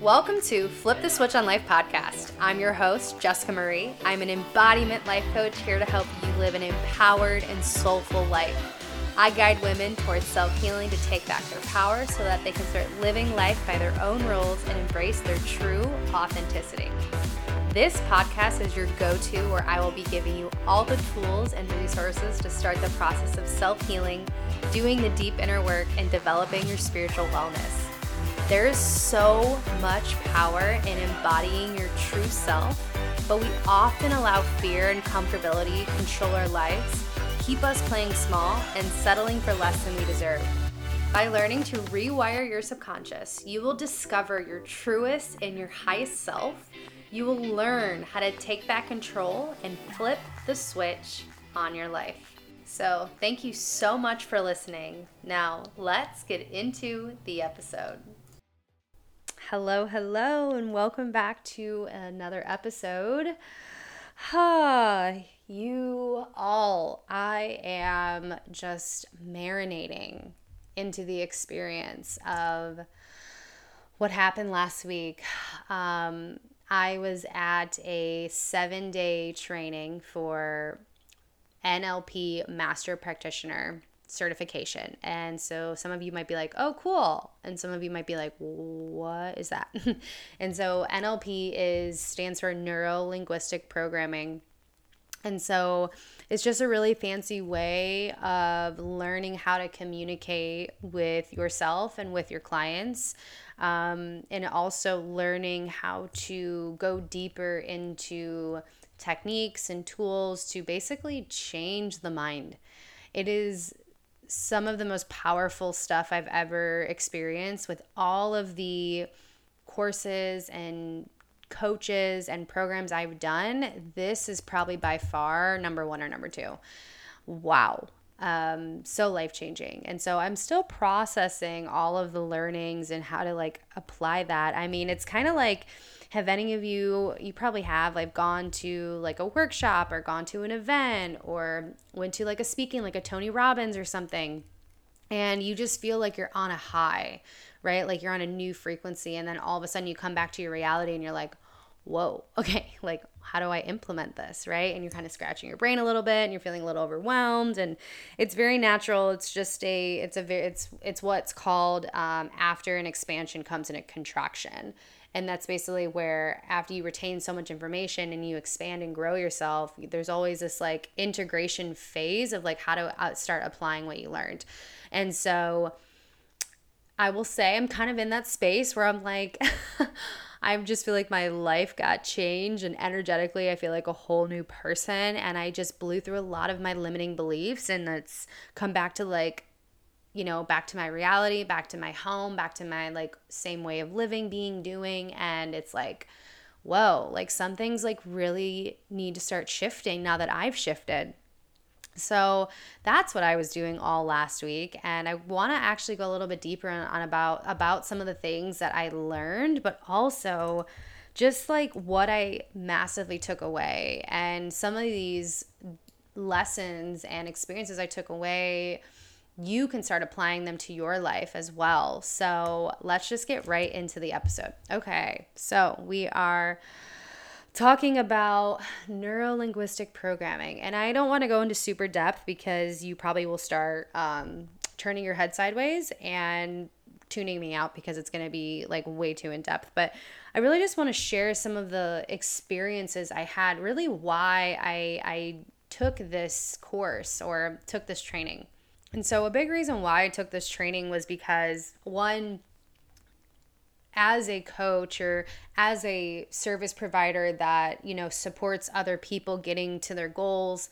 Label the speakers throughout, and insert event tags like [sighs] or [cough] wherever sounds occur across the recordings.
Speaker 1: Welcome to Flip the Switch on Life podcast. I'm your host, Jessica Marie. I'm an embodiment life coach here to help you live an empowered and soulful life. I guide women towards self healing to take back their power so that they can start living life by their own rules and embrace their true authenticity. This podcast is your go to where I will be giving you all the tools and resources to start the process of self healing, doing the deep inner work, and developing your spiritual wellness. There is so much power in embodying your true self, but we often allow fear and comfortability control our lives, keep us playing small, and settling for less than we deserve. By learning to rewire your subconscious, you will discover your truest and your highest self. You will learn how to take back control and flip the switch on your life. So, thank you so much for listening. Now, let's get into the episode. Hello, hello, and welcome back to another episode. You all, I am just marinating into the experience of what happened last week. Um, I was at a seven day training for NLP Master Practitioner certification. And so some of you might be like, oh, cool. And some of you might be like, what is that? [laughs] and so NLP is stands for neuro linguistic programming. And so it's just a really fancy way of learning how to communicate with yourself and with your clients. Um, and also learning how to go deeper into techniques and tools to basically change the mind. It is some of the most powerful stuff I've ever experienced with all of the courses and coaches and programs I've done. This is probably by far number one or number two. Wow. Um, so life changing. And so I'm still processing all of the learnings and how to like apply that. I mean, it's kind of like, have any of you you probably have like gone to like a workshop or gone to an event or went to like a speaking like a Tony Robbins or something and you just feel like you're on a high, right? Like you're on a new frequency and then all of a sudden you come back to your reality and you're like, "Whoa, [laughs] okay, like how do I implement this, right? And you're kind of scratching your brain a little bit and you're feeling a little overwhelmed and it's very natural. It's just a it's a very it's it's what's called um, after an expansion comes in a contraction. And that's basically where, after you retain so much information and you expand and grow yourself, there's always this like integration phase of like how to uh, start applying what you learned. And so I will say I'm kind of in that space where I'm like, [laughs] I just feel like my life got changed and energetically I feel like a whole new person and I just blew through a lot of my limiting beliefs and it's come back to like you know, back to my reality, back to my home, back to my like same way of living, being, doing. And it's like, whoa, like some things like really need to start shifting now that I've shifted. So that's what I was doing all last week and I want to actually go a little bit deeper on, about about some of the things that I learned but also just like what I massively took away and some of these lessons and experiences I took away you can start applying them to your life as well. So let's just get right into the episode. Okay, so we are talking about neuro linguistic programming. And I don't want to go into super depth because you probably will start um, turning your head sideways and tuning me out because it's going to be like way too in depth. But I really just want to share some of the experiences I had, really why I, I took this course or took this training. And so, a big reason why I took this training was because one, as a coach or as a service provider that, you know, supports other people getting to their goals,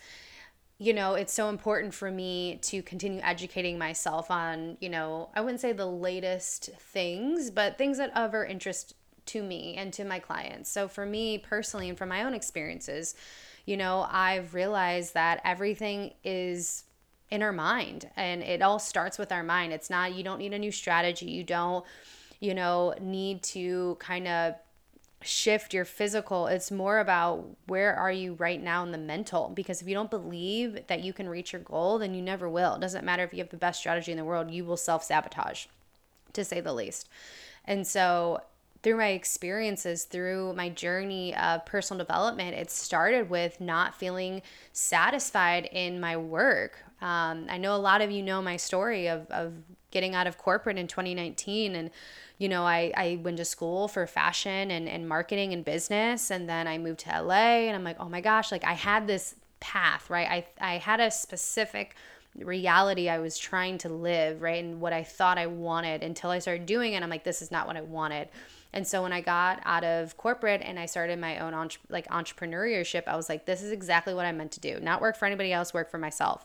Speaker 1: you know, it's so important for me to continue educating myself on, you know, I wouldn't say the latest things, but things that of interest to me and to my clients. So for me personally and from my own experiences, you know, I've realized that everything is in our mind and it all starts with our mind. It's not you don't need a new strategy. You don't you know need to kind of shift your physical. It's more about where are you right now in the mental? Because if you don't believe that you can reach your goal then you never will. It doesn't matter if you have the best strategy in the world you will self-sabotage to say the least. And so through my experiences, through my journey of personal development, it started with not feeling satisfied in my work. Um, I know a lot of you know my story of, of getting out of corporate in 2019 and you know I, I went to school for fashion and, and marketing and business and then i moved to la and i'm like oh my gosh like i had this path right i, I had a specific reality I was trying to live, right? And what I thought I wanted until I started doing it. I'm like, this is not what I wanted. And so when I got out of corporate and I started my own entre- like entrepreneurship, I was like, this is exactly what I meant to do. Not work for anybody else, work for myself.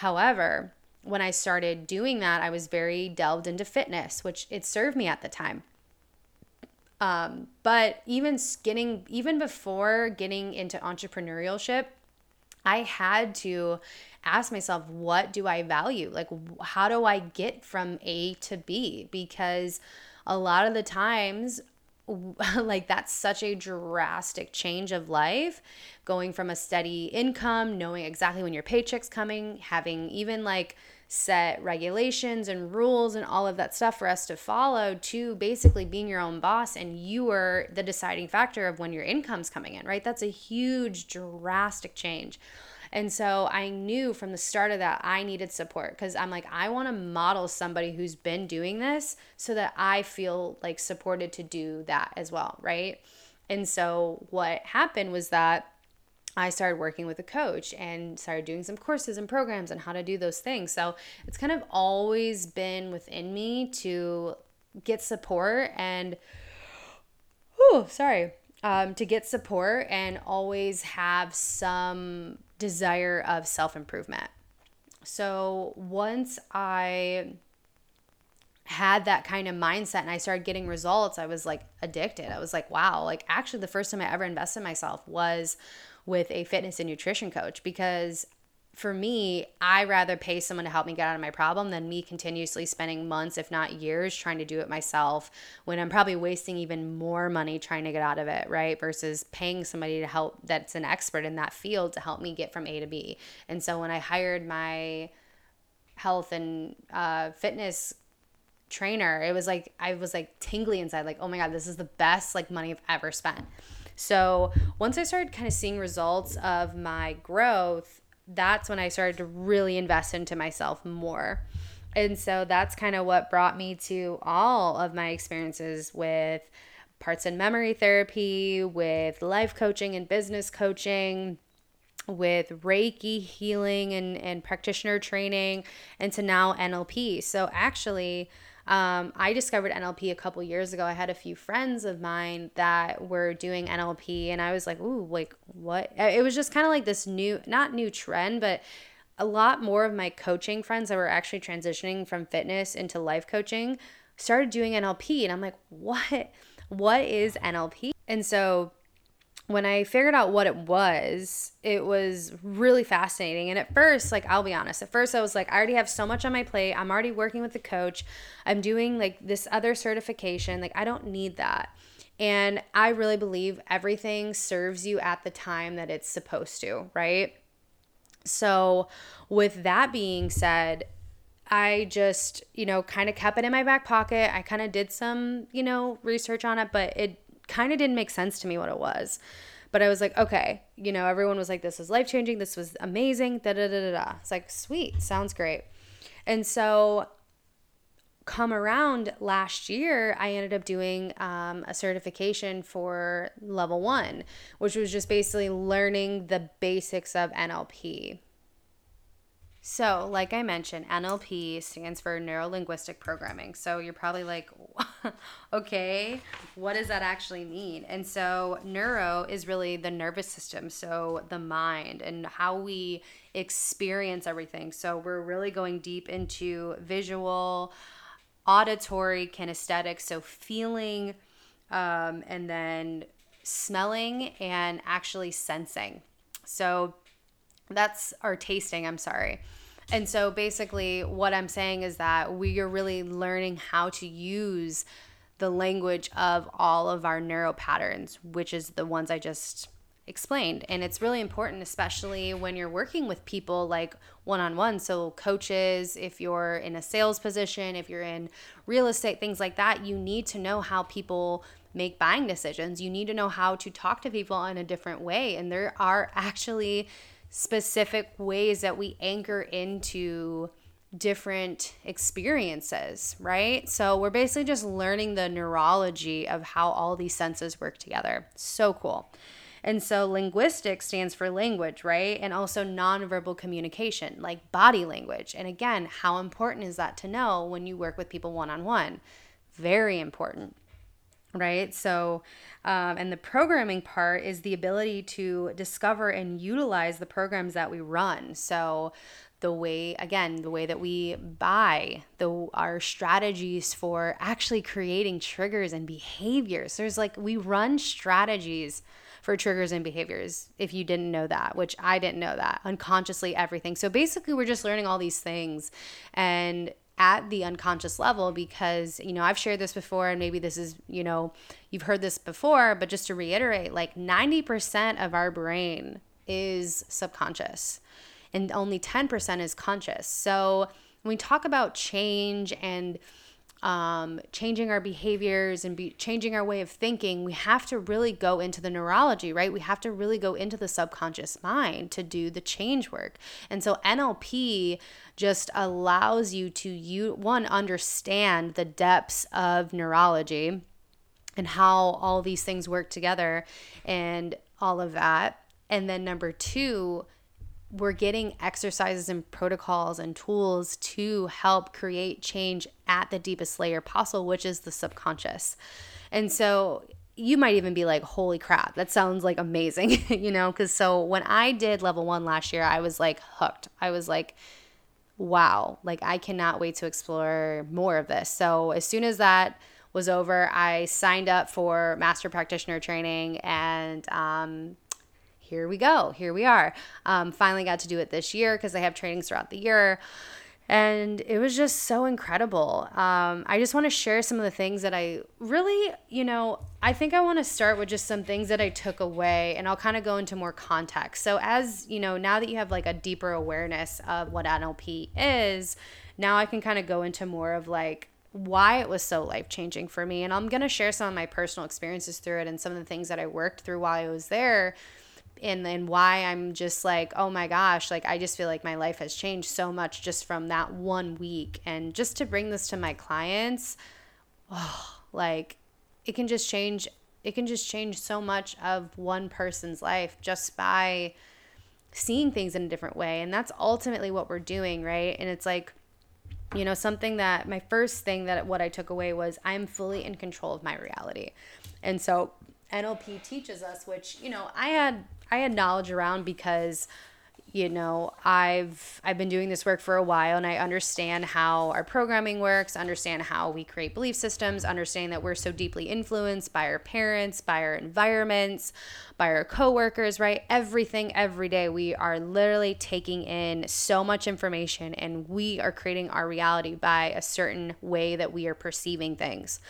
Speaker 1: However, when I started doing that, I was very delved into fitness, which it served me at the time. Um, but even getting even before getting into entrepreneurship, I had to ask myself, what do I value? Like, how do I get from A to B? Because a lot of the times, [laughs] like that's such a drastic change of life going from a steady income knowing exactly when your paycheck's coming having even like set regulations and rules and all of that stuff for us to follow to basically being your own boss and you are the deciding factor of when your income's coming in right? That's a huge drastic change and so I knew from the start of that I needed support because I'm like, I want to model somebody who's been doing this so that I feel like supported to do that as well. Right. And so what happened was that I started working with a coach and started doing some courses and programs on how to do those things. So it's kind of always been within me to get support and, oh, sorry, um, to get support and always have some desire of self improvement. So once I had that kind of mindset and I started getting results, I was like addicted. I was like, wow, like actually the first time I ever invested in myself was with a fitness and nutrition coach because for me, I rather pay someone to help me get out of my problem than me continuously spending months, if not years, trying to do it myself when I'm probably wasting even more money trying to get out of it, right? Versus paying somebody to help that's an expert in that field to help me get from A to B. And so when I hired my health and uh, fitness trainer, it was like, I was like tingly inside, like, oh my God, this is the best like money I've ever spent. So once I started kind of seeing results of my growth, that's when I started to really invest into myself more. And so that's kind of what brought me to all of my experiences with parts and memory therapy, with life coaching and business coaching, with Reiki healing and, and practitioner training, and to now NLP. So actually, um, I discovered NLP a couple years ago. I had a few friends of mine that were doing NLP, and I was like, ooh, like what? It was just kind of like this new, not new trend, but a lot more of my coaching friends that were actually transitioning from fitness into life coaching started doing NLP. And I'm like, what? What is NLP? And so when I figured out what it was, it was really fascinating. And at first, like, I'll be honest, at first I was like, I already have so much on my plate. I'm already working with the coach. I'm doing like this other certification. Like, I don't need that. And I really believe everything serves you at the time that it's supposed to, right? So, with that being said, I just, you know, kind of kept it in my back pocket. I kind of did some, you know, research on it, but it kind of didn't make sense to me what it was. But I was like, okay, you know, everyone was like, this was life changing. This was amazing. Da da da da da. It's like, sweet, sounds great. And so, come around last year, I ended up doing um, a certification for level one, which was just basically learning the basics of NLP. So, like I mentioned, NLP stands for Neuro Linguistic Programming. So, you're probably like, [laughs] okay, what does that actually mean? And so, neuro is really the nervous system, so the mind and how we experience everything. So, we're really going deep into visual, auditory, kinesthetic, so feeling, um, and then smelling and actually sensing. So, that's our tasting, I'm sorry. And so basically, what I'm saying is that we are really learning how to use the language of all of our neuro patterns, which is the ones I just explained. And it's really important, especially when you're working with people like one on one. So, coaches, if you're in a sales position, if you're in real estate, things like that, you need to know how people make buying decisions. You need to know how to talk to people in a different way. And there are actually specific ways that we anchor into different experiences, right? So we're basically just learning the neurology of how all these senses work together. So cool. And so linguistics stands for language, right? And also nonverbal communication, like body language. And again, how important is that to know when you work with people one on one? Very important right? So, um, and the programming part is the ability to discover and utilize the programs that we run. So, the way again the way that we buy the our strategies for actually creating triggers and behaviors there's like we run strategies for triggers and behaviors if you didn't know that which i didn't know that unconsciously everything so basically we're just learning all these things and at the unconscious level because you know I've shared this before and maybe this is you know you've heard this before but just to reiterate like 90% of our brain is subconscious and only 10% is conscious. So when we talk about change and um, changing our behaviors and be changing our way of thinking, we have to really go into the neurology, right? We have to really go into the subconscious mind to do the change work. And so NLP just allows you to you one understand the depths of neurology and how all these things work together and all of that. And then number 2, we're getting exercises and protocols and tools to help create change at the deepest layer possible, which is the subconscious. And so you might even be like, holy crap, that sounds like amazing, [laughs] you know? Because so when I did level one last year, I was like hooked. I was like, wow, like I cannot wait to explore more of this. So as soon as that was over, I signed up for master practitioner training and um, here we go. Here we are. Um, finally got to do it this year because I have trainings throughout the year. And it was just so incredible. Um, I just want to share some of the things that I really, you know, I think I want to start with just some things that I took away and I'll kind of go into more context. So, as you know, now that you have like a deeper awareness of what NLP is, now I can kind of go into more of like why it was so life changing for me. And I'm going to share some of my personal experiences through it and some of the things that I worked through while I was there and then why I'm just like, oh my gosh, like I just feel like my life has changed so much just from that one week. And just to bring this to my clients, oh, like it can just change it can just change so much of one person's life just by seeing things in a different way. And that's ultimately what we're doing, right? And it's like you know, something that my first thing that what I took away was I'm fully in control of my reality. And so NLP teaches us, which, you know, I had I had knowledge around because you know i've i've been doing this work for a while and i understand how our programming works understand how we create belief systems understand that we're so deeply influenced by our parents by our environments by our coworkers right? Everything every day we are literally taking in so much information and we are creating our reality by a certain way that we are perceiving things.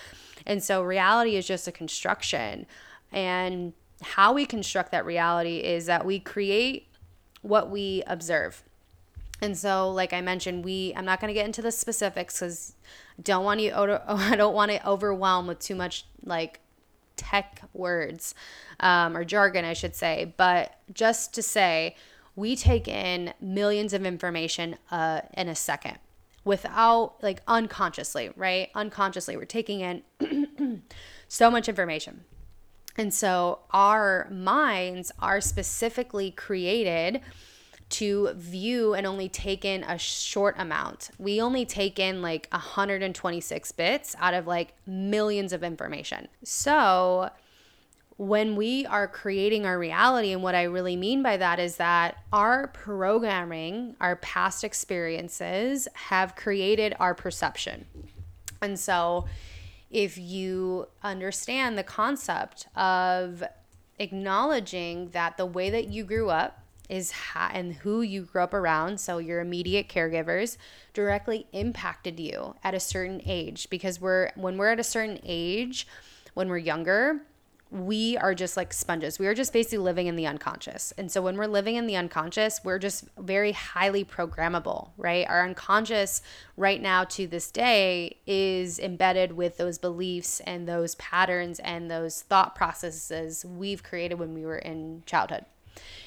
Speaker 1: And so reality is just a construction. And how we construct that reality is that we create what we observe. And so, like I mentioned, we I'm not going to get into the specifics because don't want you [laughs] I don't want to overwhelm with too much like tech words um, or jargon, I should say. But just to say, we take in millions of information uh, in a second without like unconsciously, right? Unconsciously, we're taking in [clears throat] so much information. And so our minds are specifically created to view and only take in a short amount. We only take in like 126 bits out of like millions of information. So when we are creating our reality, and what I really mean by that is that our programming, our past experiences have created our perception. And so if you understand the concept of acknowledging that the way that you grew up is ha- and who you grew up around, so your immediate caregivers directly impacted you at a certain age. Because we're when we're at a certain age, when we're younger, we are just like sponges. We are just basically living in the unconscious. And so when we're living in the unconscious, we're just very highly programmable, right? Our unconscious right now to this day is embedded with those beliefs and those patterns and those thought processes we've created when we were in childhood.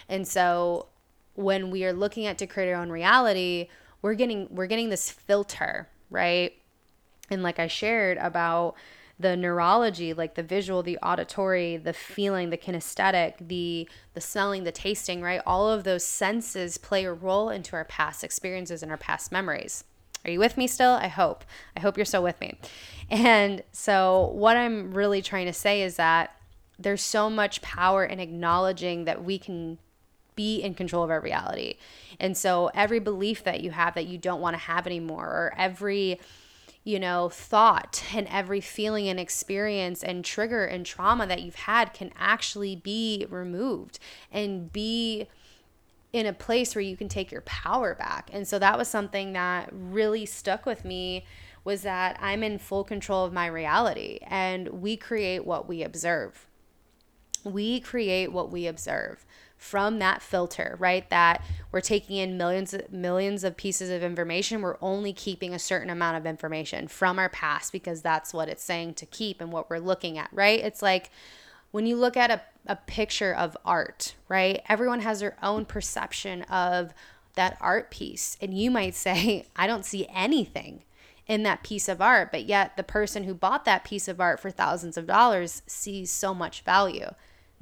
Speaker 1: And so when we are looking at to create our own reality, we're getting we're getting this filter, right? And like I shared about the neurology like the visual the auditory the feeling the kinesthetic the the smelling the tasting right? All of those senses play a role into our past experiences and our past memories. Are you with me still? I hope. I hope you're still with me. And so what i'm really trying to say is that there's so much power in acknowledging that we can be in control of our reality. And so every belief that you have that you don't want to have anymore or every you know, thought and every feeling and experience and trigger and trauma that you've had can actually be removed and be in a place where you can take your power back. And so that was something that really stuck with me was that I'm in full control of my reality and we create what we observe. We create what we observe from that filter, right? That we're taking in millions millions of pieces of information. We're only keeping a certain amount of information from our past because that's what it's saying to keep and what we're looking at, right? It's like when you look at a, a picture of art, right? Everyone has their own perception of that art piece. And you might [laughs] say, I don't see anything in that piece of art, but yet the person who bought that piece of art for thousands of dollars sees so much value.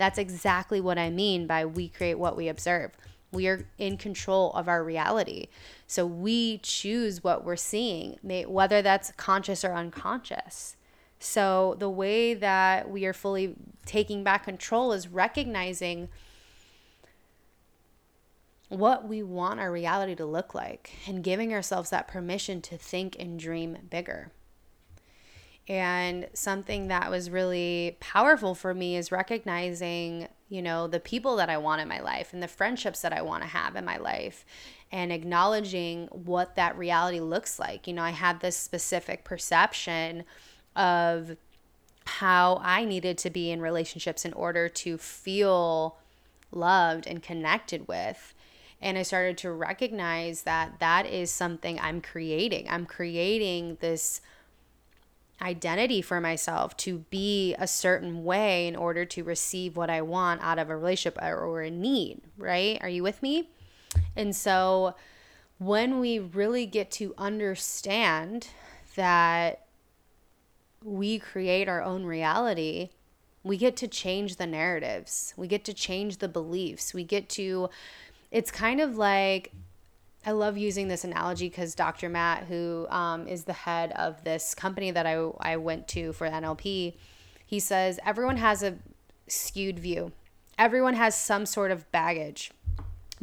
Speaker 1: That's exactly what I mean by we create what we observe. We are in control of our reality. So we choose what we're seeing, whether that's conscious or unconscious. So the way that we are fully taking back control is recognizing what we want our reality to look like and giving ourselves that permission to think and dream bigger. And something that was really powerful for me is recognizing, you know, the people that I want in my life and the friendships that I want to have in my life and acknowledging what that reality looks like. You know, I had this specific perception of how I needed to be in relationships in order to feel loved and connected with. And I started to recognize that that is something I'm creating. I'm creating this identity for myself to be a certain way in order to receive what I want out of a relationship or a need, right? Are you with me? And so when we really get to understand that we create our own reality, we get to change the narratives. We get to change the beliefs. We get to, it's kind of like I love using this analogy because Dr. Matt, who um, is the head of this company that I, I went to for NLP, he says everyone has a skewed view. Everyone has some sort of baggage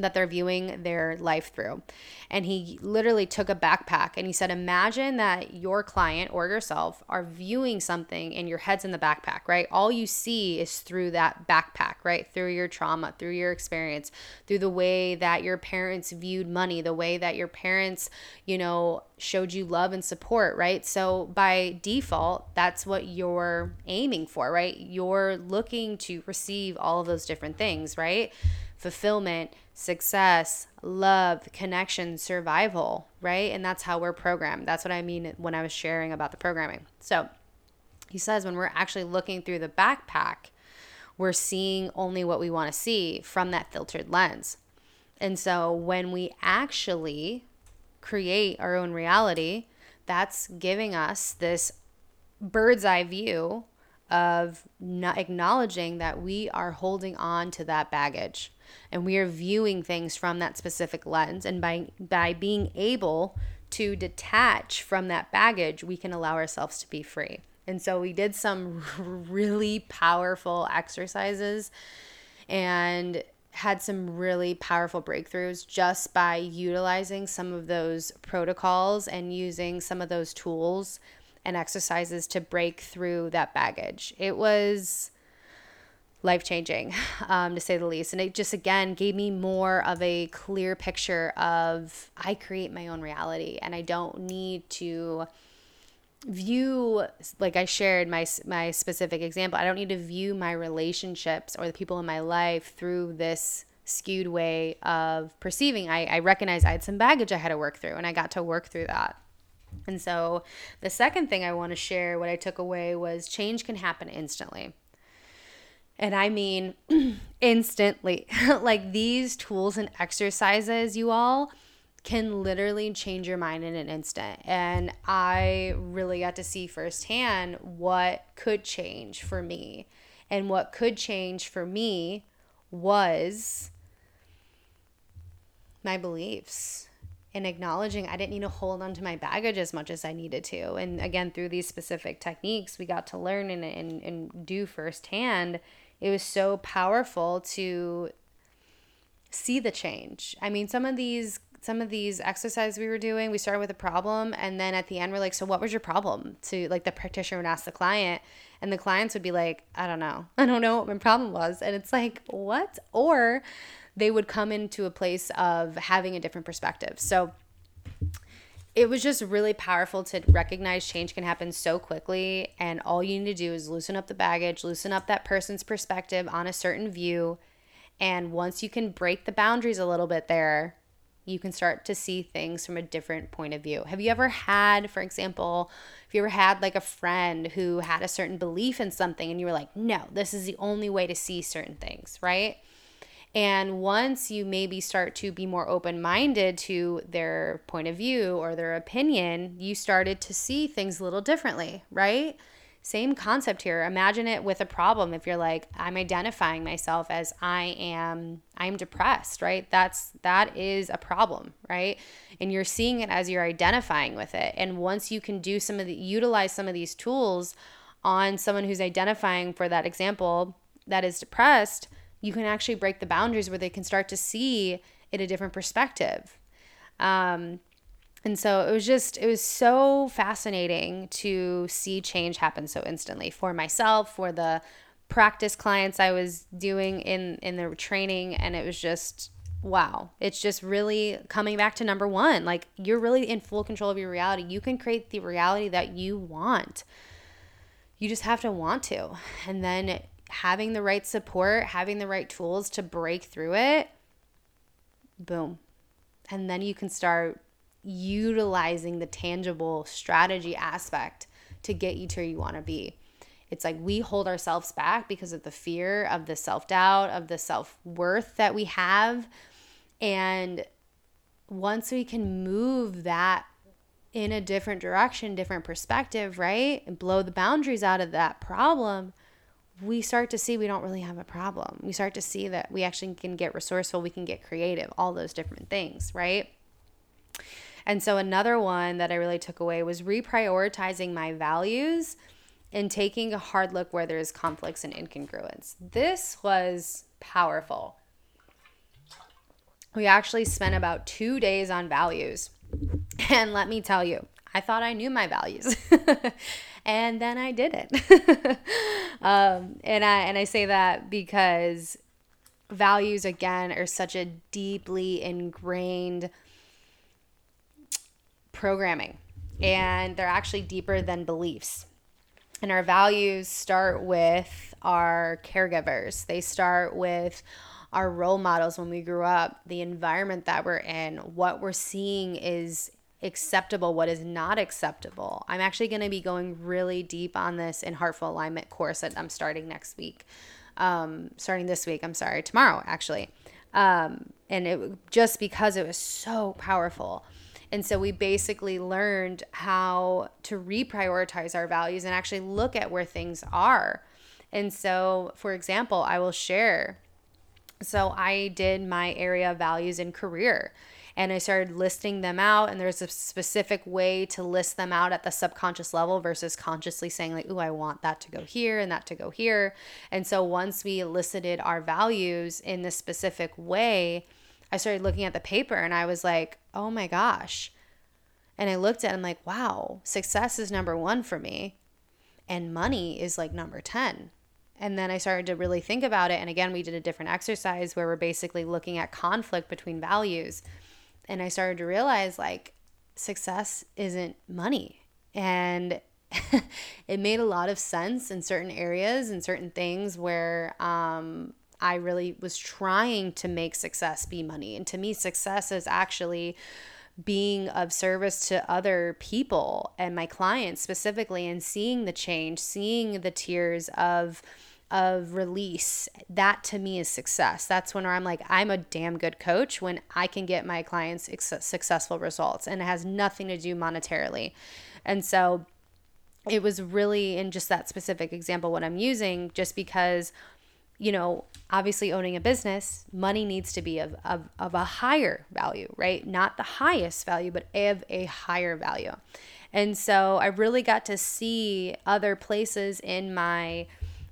Speaker 1: that they're viewing their life through. And he literally took a backpack and he said, Imagine that your client or yourself are viewing something and your head's in the backpack, right? All you see is through that backpack, right? Through your trauma, through your experience, through the way that your parents viewed money, the way that your parents, you know, showed you love and support, right? So by default, that's what you're aiming for, right? You're looking to receive all of those different things, right? Fulfillment, success, love, connection, survival, right? And that's how we're programmed. That's what I mean when I was sharing about the programming. So he says when we're actually looking through the backpack, we're seeing only what we want to see from that filtered lens. And so when we actually create our own reality, that's giving us this bird's eye view of not acknowledging that we are holding on to that baggage. And we are viewing things from that specific lens. And by by being able to detach from that baggage we can allow ourselves to be free. And so we did some [laughs] really powerful exercises and had some really powerful breakthroughs just by utilizing some of those protocols and using some of those tools and exercises to break through that baggage. It was life changing, [laughs] um, to say the least. And it just, again, gave me more of a clear picture of I create my own reality and I don't need to view like I shared my my specific example. I don't need to view my relationships or the people in my life through this skewed way of perceiving. I, I recognize I had some baggage I had to work through, and I got to work through that. And so, the second thing I want to share, what I took away was change can happen instantly. And I mean [clears throat] instantly. [laughs] like these tools and exercises, you all can literally change your mind in an instant. And I really got to see firsthand what could change for me. And what could change for me was my beliefs and acknowledging I didn't need to hold on to my baggage as much as I needed to. And again, through these specific techniques, we got to learn and, and, and do firsthand. It was so powerful to see the change. I mean, some of these some of these exercises we were doing, we started with a problem and then at the end we're like, so what was your problem? To like the practitioner would ask the client and the clients would be like, I don't know. [laughs] I don't know what my problem was. And it's like, what? Or they would come into a place of having a different perspective. So it was just really powerful to recognize change can happen so quickly. And all you need to do is loosen up the baggage, loosen up that person's perspective on a certain view. And once you can break the boundaries a little bit there, you can start to see things from a different point of view. Have you ever had, for example, if you ever had like a friend who had a certain belief in something and you were like, no, this is the only way to see certain things, right? And once you maybe start to be more open minded to their point of view or their opinion, you started to see things a little differently, right? Same concept here. Imagine it with a problem. If you're like, I'm identifying myself as I am, I'm depressed, right? That's that is a problem, right? And you're seeing it as you're identifying with it. And once you can do some of the utilize some of these tools on someone who's identifying for that example that is depressed, you can actually break the boundaries where they can start to see it a different perspective. Um, and so it was just, it was so fascinating to see change happen so instantly for myself, for the practice clients I was doing in in the training, and it was just wow. It's just really coming back to number one. Like you're really in full control of your reality. You can create the reality that you want. You just have to want to, and then having the right support, having the right tools to break through it, boom. And then you can start utilizing the tangible strategy aspect to get you to where you want to be. It's like we hold ourselves back because of the fear, of the self doubt, of the self worth that we have. And once we can move that in a different direction, different perspective, right? And blow the boundaries out of that problem, we start to see we don't really have a problem. We start to see that we actually can get resourceful, we can get creative, all those different things, right? And so another one that I really took away was reprioritizing my values and taking a hard look where there's conflicts and incongruence. This was powerful. We actually spent about two days on values. [laughs] And let me tell you, I thought I knew my values. [laughs] and then I did it. [laughs] um, and I and I say that because values again are such a deeply ingrained programming and they're actually deeper than beliefs. And our values start with our caregivers. They start with our role models when we grew up, the environment that we're in, what we're seeing is acceptable, what is not acceptable. I'm actually going to be going really deep on this in Heartful Alignment course that I'm starting next week. Um, starting this week, I'm sorry, tomorrow actually. Um, and it just because it was so powerful. And so we basically learned how to reprioritize our values and actually look at where things are. And so, for example, I will share. So I did my area of values in career and I started listing them out. And there's a specific way to list them out at the subconscious level versus consciously saying, like, oh, I want that to go here and that to go here. And so once we elicited our values in this specific way, I started looking at the paper and I was like, oh my gosh. And I looked at it, I'm like, wow, success is number one for me. And money is like number 10. And then I started to really think about it. And again, we did a different exercise where we're basically looking at conflict between values and I started to realize like success isn't money. And [laughs] it made a lot of sense in certain areas and certain things where um, I really was trying to make success be money. And to me, success is actually being of service to other people and my clients specifically and seeing the change, seeing the tears of of release, that to me is success. That's when I'm like, I'm a damn good coach when I can get my clients successful results and it has nothing to do monetarily. And so it was really in just that specific example what I'm using, just because, you know, obviously owning a business, money needs to be of, of, of a higher value, right? Not the highest value, but of a higher value. And so I really got to see other places in my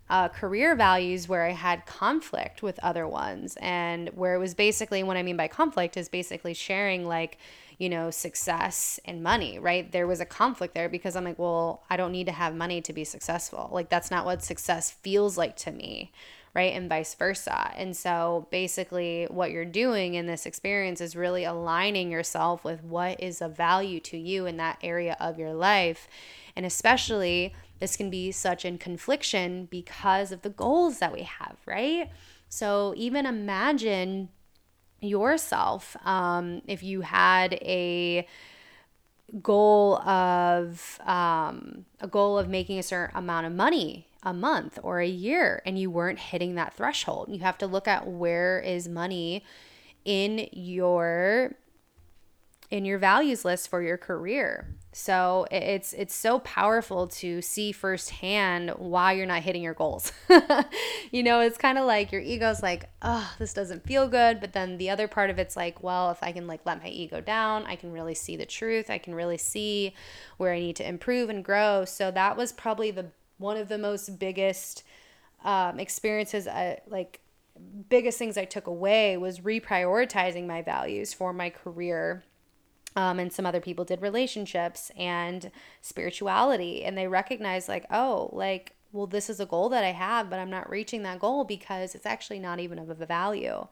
Speaker 1: uh, career values where I had conflict with other ones, and where it was basically what I mean by conflict is basically sharing like, you know, success and money, right? There was a conflict there because I'm like, well, I don't need to have money to be successful. Like, that's not what success feels like to me, right? And vice versa. And so basically, what you're doing in this experience is really aligning yourself with what is of value to you in that area of your life. And especially, this can be such in confliction because of the goals that we have, right? So even imagine yourself um, if you had a goal of um, a goal of making a certain amount of money a month or a year and you weren't hitting that threshold you have to look at where is money in your in your values list for your career so it's it's so powerful to see firsthand why you're not hitting your goals. [laughs] you know, it's kind of like your ego's like, "Oh, this doesn't feel good," but then the other part of it's like, "Well, if I can like let my ego down, I can really see the truth. I can really see where I need to improve and grow." So that was probably the one of the most biggest um, experiences I like biggest things I took away was reprioritizing my values for my career um, and some other people did relationships and spirituality and they recognize like oh like well this is a goal that i have but i'm not reaching that goal because it's actually not even of a value.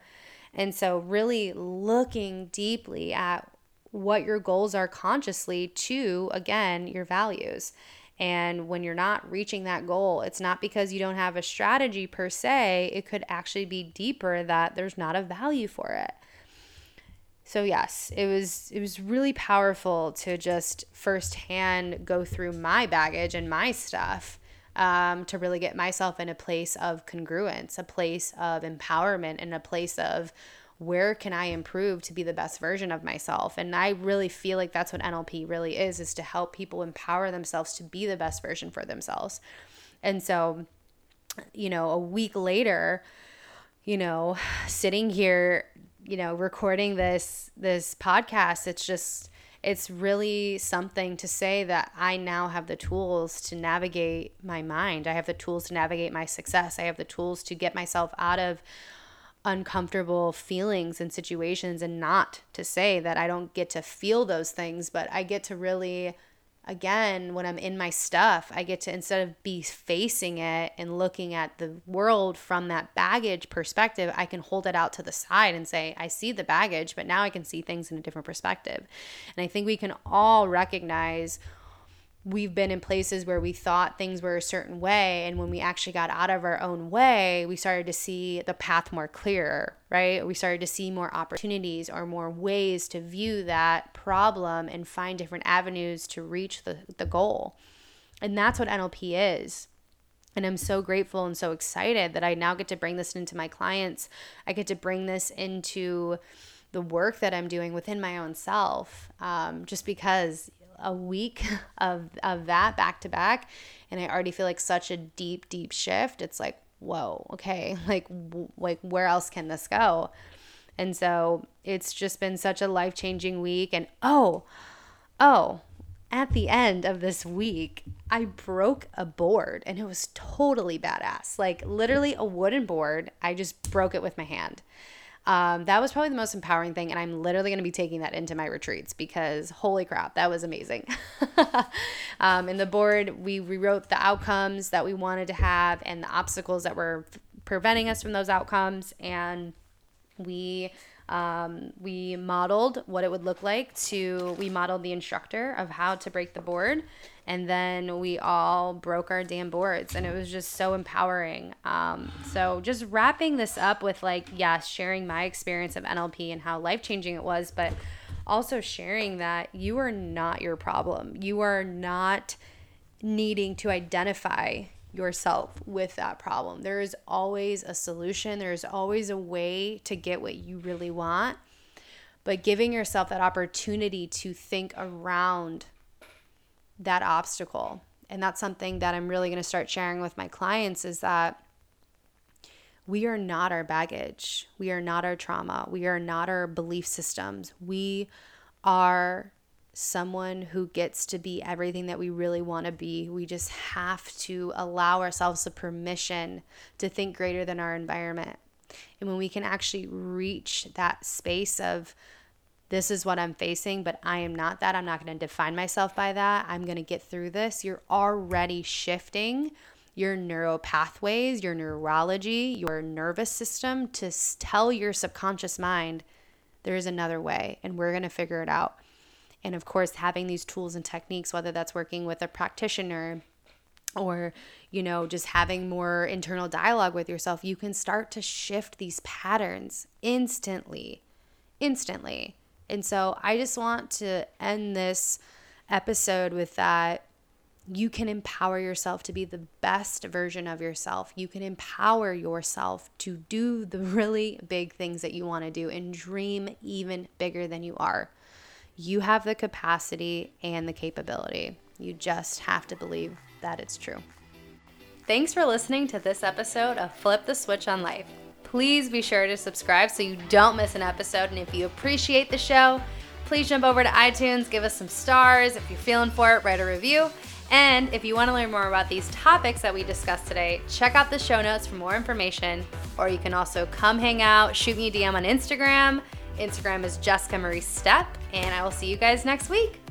Speaker 1: And so really looking deeply at what your goals are consciously to again your values. And when you're not reaching that goal, it's not because you don't have a strategy per se. It could actually be deeper that there's not a value for it so yes it was it was really powerful to just firsthand go through my baggage and my stuff um, to really get myself in a place of congruence a place of empowerment and a place of where can i improve to be the best version of myself. And i really feel like that's what nlp really is is to help people empower themselves to be the best version for themselves. And so you know a week later you know [sighs] sitting here you know recording this this podcast it's just it's really something to say that I now have the tools to navigate my mind. I have the tools to navigate my success. I have the tools to get myself out of uncomfortable feelings and situations and not to say that I don't get to feel those things, but I get to really again, when I'm in my stuff, I get to instead of be facing it and looking at the world from that baggage perspective, I can hold it out to the side and say, I see the baggage, but now I can see things in a different perspective. And I think we can all recognize we've been in places where we thought things were a certain way and when we actually got out of our own way we started to see the path more clearer right? We started to see more opportunities or more ways to view that problem and find different avenues to reach the, the goal. And that's what nlp is. And i'm so grateful and so excited that i now get to bring this into my clients. I get to bring this into the work that i'm doing within my own self um, just because a week [laughs] of of that back to back and I already feel like such a deep deep shift. It's like, whoa, okay, [laughs] like w- like where else can this go? And so it's just been such a life-changing week and oh, oh, at the end of this week, I broke a board and it was totally badass. Like literally a wooden board. I just broke it with my hand. Um, that was probably the most empowering thing. And I'm literally going to be taking that into my retreats because holy crap, that was amazing. [laughs] um, in the board, we rewrote the outcomes that we wanted to have and the obstacles that were preventing us from those outcomes. And we Um, we modeled what it would look like to, we modeled the instructor of how to break the board. And then we all broke our damn boards, and it was just so empowering. Um, so, just wrapping this up with like, yes, sharing my experience of NLP and how life changing it was, but also sharing that you are not your problem. You are not needing to identify yourself with that problem. There is always a solution, there's always a way to get what you really want. But giving yourself that opportunity to think around that obstacle. And that's something that I'm really going to start sharing with my clients is that we are not our baggage. We are not our trauma. We are not our belief systems. We are someone who gets to be everything that we really want to be. We just have to allow ourselves the permission to think greater than our environment. And when we can actually reach that space of, this is what I'm facing, but I am not that. I'm not going to define myself by that. I'm going to get through this. You're already shifting your neural pathways, your neurology, your nervous system to tell your subconscious mind there is another way and we're going to figure it out. And of course, having these tools and techniques, whether that's working with a practitioner or, you know, just having more internal dialogue with yourself, you can start to shift these patterns instantly. Instantly. And so I just want to end this episode with that you can empower yourself to be the best version of yourself. You can empower yourself to do the really big things that you want to do and dream even bigger than you are. You have the capacity and the capability. You just have to believe that it's true. Thanks for listening to this episode of Flip the Switch on Life. Please be sure to subscribe so you don't miss an episode. And if you appreciate the show, please jump over to iTunes, give us some stars. If you're feeling for it, write a review. And if you want to learn more about these topics that we discussed today, check out the show notes for more information. Or you can also come hang out, shoot me a DM on Instagram. Instagram is Jessica Marie Step, and I will see you guys next week.